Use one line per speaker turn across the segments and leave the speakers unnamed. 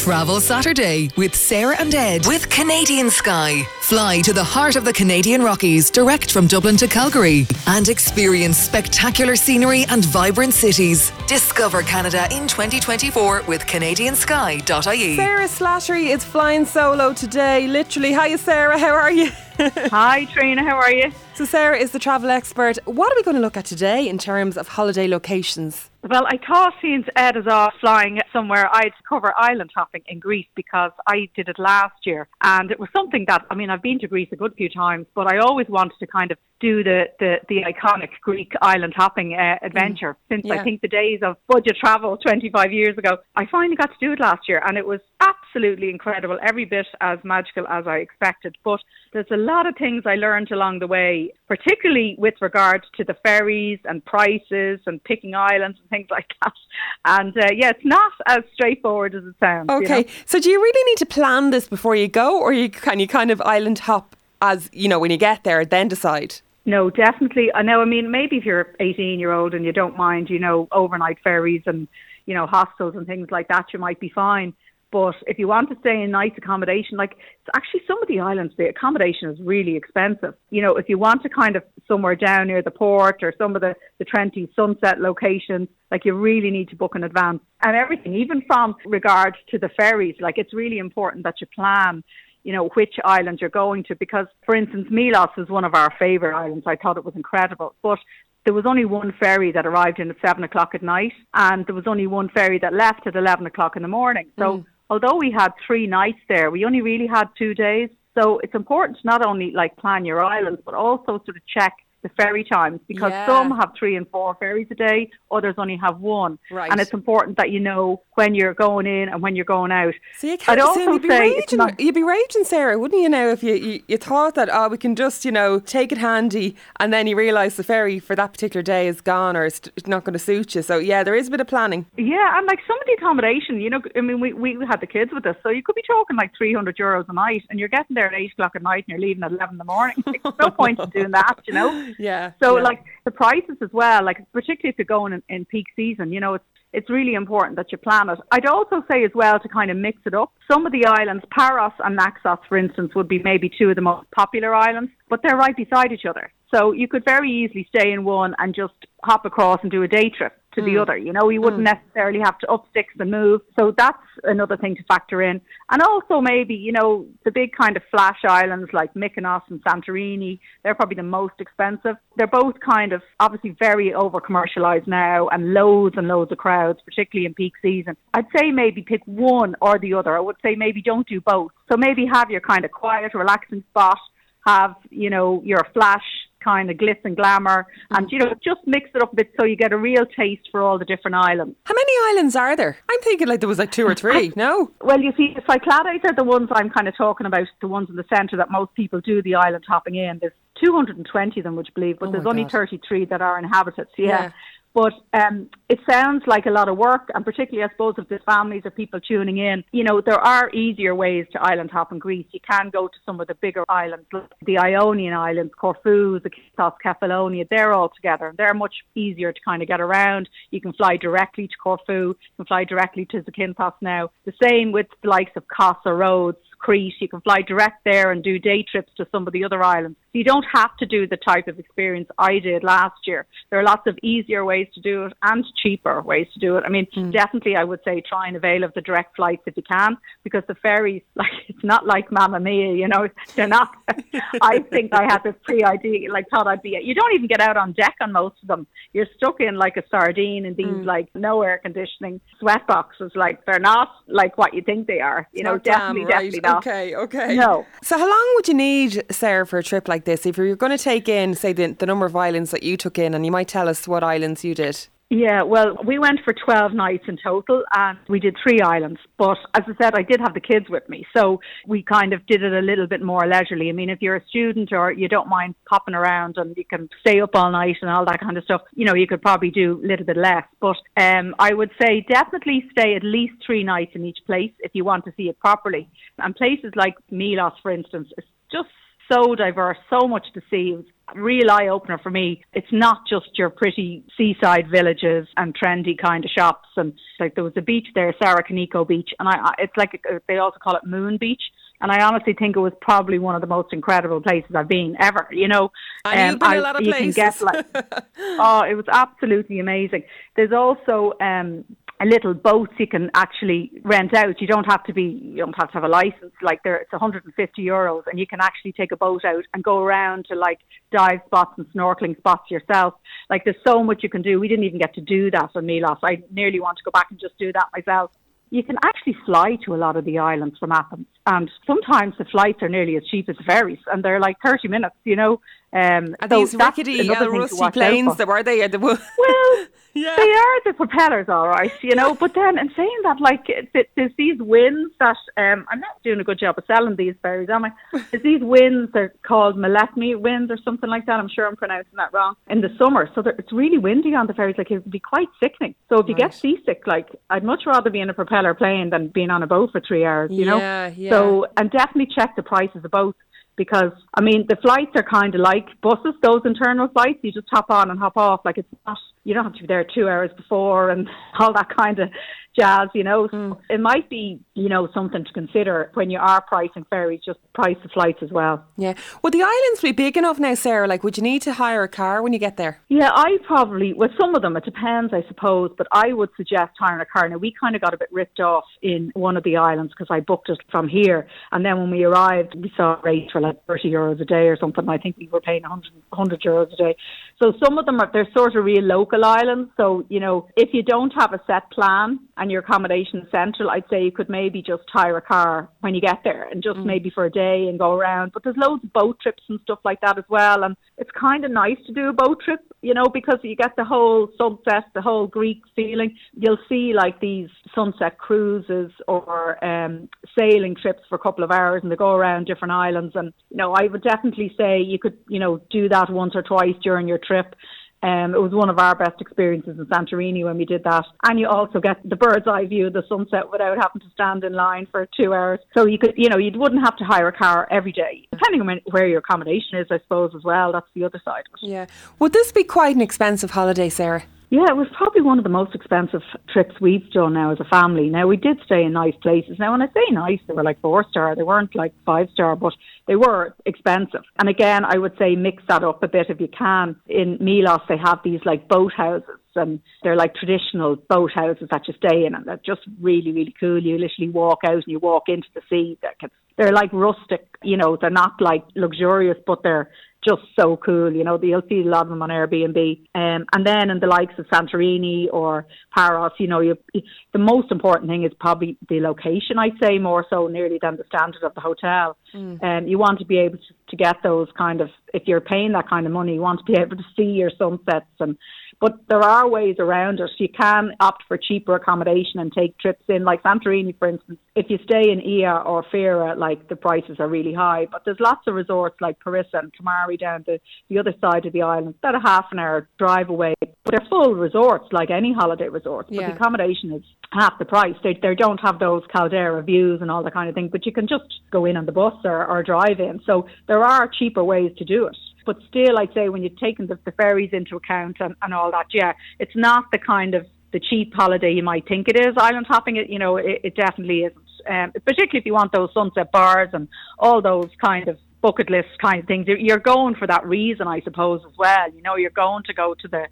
Travel Saturday with Sarah and Ed with Canadian Sky. Fly to the heart of the Canadian Rockies direct from Dublin to Calgary and experience spectacular scenery and vibrant cities. Discover Canada in 2024 with CanadianSky.ie.
Sarah Slattery is flying solo today. Literally. Hiya, Sarah. How are you?
Hi, Trina. How are you?
So, Sarah is the travel expert. What are we going to look at today in terms of holiday locations?
Well, I thought since Ed is off flying somewhere, I'd cover island hopping in Greece because I did it last year. And it was something that, I mean, I've been to Greece a good few times, but I always wanted to kind of do the, the, the iconic Greek island hopping uh, adventure. Mm. Since yeah. I think the days of budget travel 25 years ago, I finally got to do it last year and it was absolutely incredible, every bit as magical as I expected. But there's a lot of things I learned along the way, particularly with regard to the ferries and prices and picking islands and things like that. And uh, yeah, it's not as straightforward as it sounds.
Okay,
you know?
so do you really need to plan this before you go, or you can you kind of island hop as you know when you get there, then decide?
No, definitely. I know. I mean, maybe if you're 18 year old and you don't mind, you know, overnight ferries and you know hostels and things like that, you might be fine. But if you want to stay in nice accommodation, like it's actually some of the islands, the accommodation is really expensive. You know, if you want to kind of somewhere down near the port or some of the, the trendy sunset locations, like you really need to book in advance. And everything, even from regard to the ferries, like it's really important that you plan you know, which island you're going to. Because, for instance, Milos is one of our favourite islands. I thought it was incredible. But there was only one ferry that arrived in at seven o'clock at night, and there was only one ferry that left at eleven o'clock in the morning. So mm although we had three nights there, we only really had two days. So it's important to not only like plan your islands, but also sort of check the ferry times because yeah. some have three and four ferries a day, others only have one.
Right.
And it's important that you know when you're going in and when you're going out.
So you can't I'd also you'd be say raging, not, you'd be raging, Sarah, wouldn't you? Know if you, you, you thought that oh we can just you know take it handy, and then you realise the ferry for that particular day is gone or it's, not going to suit you. So yeah, there is a bit of planning.
Yeah, and like some of the accommodation, you know, I mean we we had the kids with us, so you could be talking like three hundred euros a night, and you're getting there at eight o'clock at night, and you're leaving at eleven in the morning. There's no point in doing that, you know.
Yeah.
So
yeah.
like the prices as well, like particularly if you're going in, in peak season, you know, it's it's really important that you plan it. I'd also say as well to kind of mix it up. Some of the islands, Paros and Naxos, for instance, would be maybe two of the most popular islands, but they're right beside each other. So you could very easily stay in one and just hop across and do a day trip to mm. the other. You know, you wouldn't mm. necessarily have to up sticks and move. So that's another thing to factor in. And also maybe, you know, the big kind of flash islands like Mykonos and Santorini, they're probably the most expensive. They're both kind of obviously very over commercialized now and loads and loads of crowds, particularly in peak season. I'd say maybe pick one or the other. I would say maybe don't do both. So maybe have your kind of quiet, relaxing spot, have, you know, your flash kind of glitz and glamour mm. and you know just mix it up a bit so you get a real taste for all the different islands.
How many islands are there? I'm thinking like there was like two or three. no.
Well, you see, the Cyclades are the ones I'm kind of talking about, the ones in the centre that most people do the island hopping in. There's 220 of them, would you believe, but oh there's only God. 33 that are inhabited. Yeah. yeah. But um, it sounds like a lot of work, and particularly, I suppose, if there's families or people tuning in, you know, there are easier ways to island hop in Greece. You can go to some of the bigger islands, like the Ionian Islands, Corfu, Zakynthos, Kefalonia. They're all together. They're much easier to kind of get around. You can fly directly to Corfu. You can fly directly to Zakynthos now. The same with the likes of or Rhodes. Crete. You can fly direct there and do day trips to some of the other islands. So you don't have to do the type of experience I did last year. There are lots of easier ways to do it and cheaper ways to do it. I mean, mm. definitely I would say try and avail of the direct flights if you can because the ferries, like, it's not like Mamma Mia, you know, they're not. I think I had this pre idea, like, thought I'd be, you don't even get out on deck on most of them. You're stuck in like a sardine in these, mm. like, no air conditioning sweat boxes. Like, they're not like what you think they are. You know, definitely,
right.
definitely
Okay, okay.
No.
So, how long would you need, Sarah, for a trip like this? If you're going to take in, say, the, the number of islands that you took in, and you might tell us what islands you did.
Yeah, well, we went for 12 nights in total and we did three islands. But as I said, I did have the kids with me. So we kind of did it a little bit more leisurely. I mean, if you're a student or you don't mind popping around and you can stay up all night and all that kind of stuff, you know, you could probably do a little bit less. But um, I would say definitely stay at least three nights in each place if you want to see it properly. And places like Milos, for instance, is just so diverse, so much to see. It was real eye opener for me. It's not just your pretty seaside villages and trendy kind of shops. And like there was a beach there, Sarakiniko Beach, and I, it's like they also call it Moon Beach. And I honestly think it was probably one of the most incredible places I've been ever. You know,
and um, you've been I, a lot of places.
Get like, oh, it was absolutely amazing. There's also um, a little boats you can actually rent out. You don't have to be, you don't have to have a license. Like there, it's 150 euros, and you can actually take a boat out and go around to like dive spots and snorkeling spots yourself. Like there's so much you can do. We didn't even get to do that on Milos. I nearly want to go back and just do that myself. You can actually fly to a lot of the islands from Athens, and sometimes the flights are nearly as cheap as ferries, and they're like 30 minutes. You know,
um, are so these rickety, uh, rusty planes that were they?
The, well, yeah. they are the propellers, all right, you know. But then, in saying that, like, there's these winds that um, I'm not doing a good job of selling these ferries, am I? There's these winds. They're called Meletmi winds or something like that. I'm sure I'm pronouncing that wrong. In the summer, so it's really windy on the ferries. Like, it would be quite sickening. So if you right. get seasick, like, I'd much rather be in a propeller plane than being on a boat for three hours. You
yeah,
know.
Yeah.
So and definitely check the prices of both because I mean the flights are kind of like buses. Those internal flights, you just hop on and hop off. Like it's not you don't have to be there two hours before and all that kind of jazz, you know. Mm. So it might be, you know, something to consider when you are pricing ferries, just price the flights as well.
Yeah. Would the islands be big enough now, Sarah? Like, would you need to hire a car when you get there?
Yeah, I probably, with some of them, it depends, I suppose, but I would suggest hiring a car. Now, we kind of got a bit ripped off in one of the islands because I booked it from here. And then when we arrived, we saw rates for like 30 euros a day or something. I think we were paying 100, 100 euros a day. So some of them are, they're sort of real local islands. So, you know, if you don't have a set plan and your accommodation central, I'd say you could maybe just hire a car when you get there and just mm. maybe for a day and go around. But there's loads of boat trips and stuff like that as well. And it's kind of nice to do a boat trip, you know, because you get the whole sunset, the whole Greek feeling. You'll see like these sunset cruises or um, sailing trips for a couple of hours and they go around different islands. And, you know, I would definitely say you could, you know, do that once or twice during your trip. Um, it was one of our best experiences in Santorini when we did that. And you also get the bird's eye view of the sunset without having to stand in line for two hours. So you could, you know, you wouldn't have to hire a car every day, depending on where your accommodation is, I suppose, as well. That's the other side of it.
Yeah. Would this be quite an expensive holiday, Sarah?
Yeah, it was probably one of the most expensive trips we've done now as a family. Now we did stay in nice places. Now when I say nice, they were like four star. They weren't like five star, but they were expensive. And again, I would say mix that up a bit if you can. In Milos, they have these like boat houses and they're like traditional boat houses that you stay in and they're just really, really cool. You literally walk out and you walk into the sea. They're like rustic, you know, they're not like luxurious, but they're just so cool. You know, you'll see a lot of them on Airbnb. Um, and then in the likes of Santorini or Paros, you know, you, the most important thing is probably the location, I'd say, more so nearly than the standard of the hotel. Mm. Um, you want to be able to, to get those kind of, if you're paying that kind of money, you want to be able to see your sunsets and but there are ways around it. You can opt for cheaper accommodation and take trips in, like Santorini, for instance. If you stay in Oia or Fira, like the prices are really high. But there's lots of resorts like Perissa and Kamari down the, the other side of the island, about a half an hour drive away. But they're full resorts, like any holiday resorts. But yeah. the accommodation is half the price. They, they don't have those caldera views and all that kind of thing, but you can just go in on the bus or, or drive in. So there are cheaper ways to do it. But still, I'd say when you're taking the, the ferries into account and, and all that, yeah, it's not the kind of the cheap holiday you might think it is. Island hopping, it you know, it, it definitely isn't. Um, particularly if you want those sunset bars and all those kind of bucket list kind of things. You're going for that reason, I suppose, as well. You know, you're going to go to the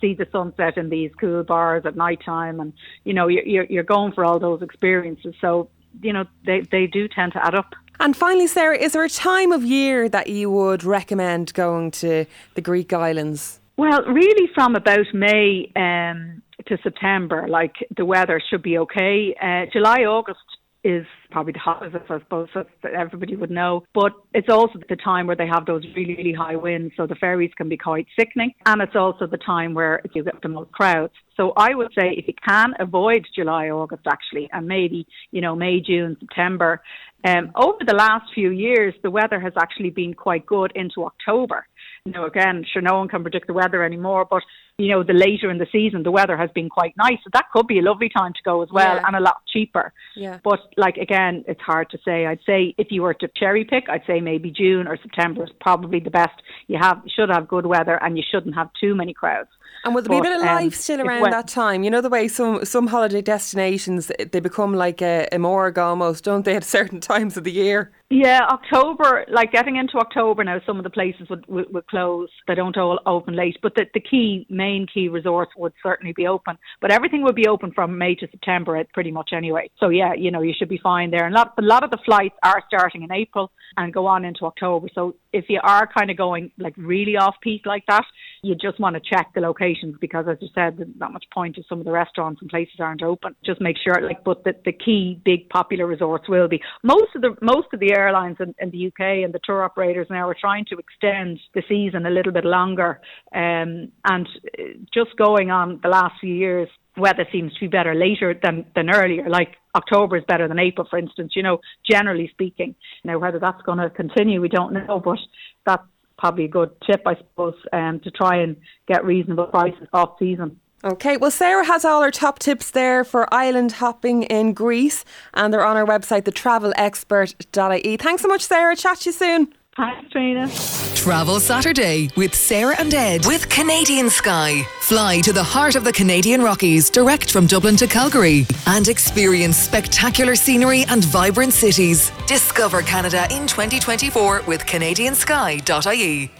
see the sunset in these cool bars at night time, and you know, you're you're going for all those experiences. So you know, they they do tend to add up.
And finally, Sarah, is there a time of year that you would recommend going to the Greek islands?
Well, really, from about May um, to September, like the weather should be okay. Uh, July, August is probably the hottest, I suppose, that everybody would know. But it's also the time where they have those really, really high winds, so the ferries can be quite sickening. And it's also the time where you get the most crowds. So I would say if you can avoid July, August, actually, and maybe, you know, May, June, September, um, over the last few years, the weather has actually been quite good into October. You know, again, sure, no one can predict the weather anymore, but you know, the later in the season, the weather has been quite nice. So that could be a lovely time to go as well yeah. and a lot cheaper.
Yeah.
But like again, it's hard to say. I'd say if you were to cherry pick, I'd say maybe June or September is probably the best. You have should have good weather and you shouldn't have too many crowds.
And will there but, be a bit of life um, still around that time? You know the way some some holiday destinations they become like a, a morgue almost, don't they, at certain times of the year?
Yeah, October, like getting into October now, some of the places would, would, would close. They don't all open late, but the, the key, main key resorts would certainly be open. But everything would be open from May to September, eh, pretty much anyway. So yeah, you know, you should be fine there. And a lot, a lot of the flights are starting in April and go on into October. So if you are kind of going like really off peak like that, you just want to check the locations because, as you said, there's not much point if some of the restaurants and places aren't open. Just make sure, like, but the, the key big popular resorts will be most of the most of the airlines in, in the UK and the tour operators now are trying to extend the season a little bit longer. Um, and uh, just going on the last few years, weather seems to be better later than, than earlier. Like October is better than April, for instance, you know, generally speaking. Now, whether that's going to continue, we don't know, but that's probably a good tip, I suppose, um, to try and get reasonable prices off season.
Okay, well, Sarah has all her top tips there for island hopping in Greece, and they're on our website, thetravelexpert.ie. Thanks so much, Sarah. Chat to you soon.
Thanks, Trina.
Travel Saturday with Sarah and Ed with Canadian Sky. Fly to the heart of the Canadian Rockies, direct from Dublin to Calgary, and experience spectacular scenery and vibrant cities. Discover Canada in 2024 with CanadianSky.ie.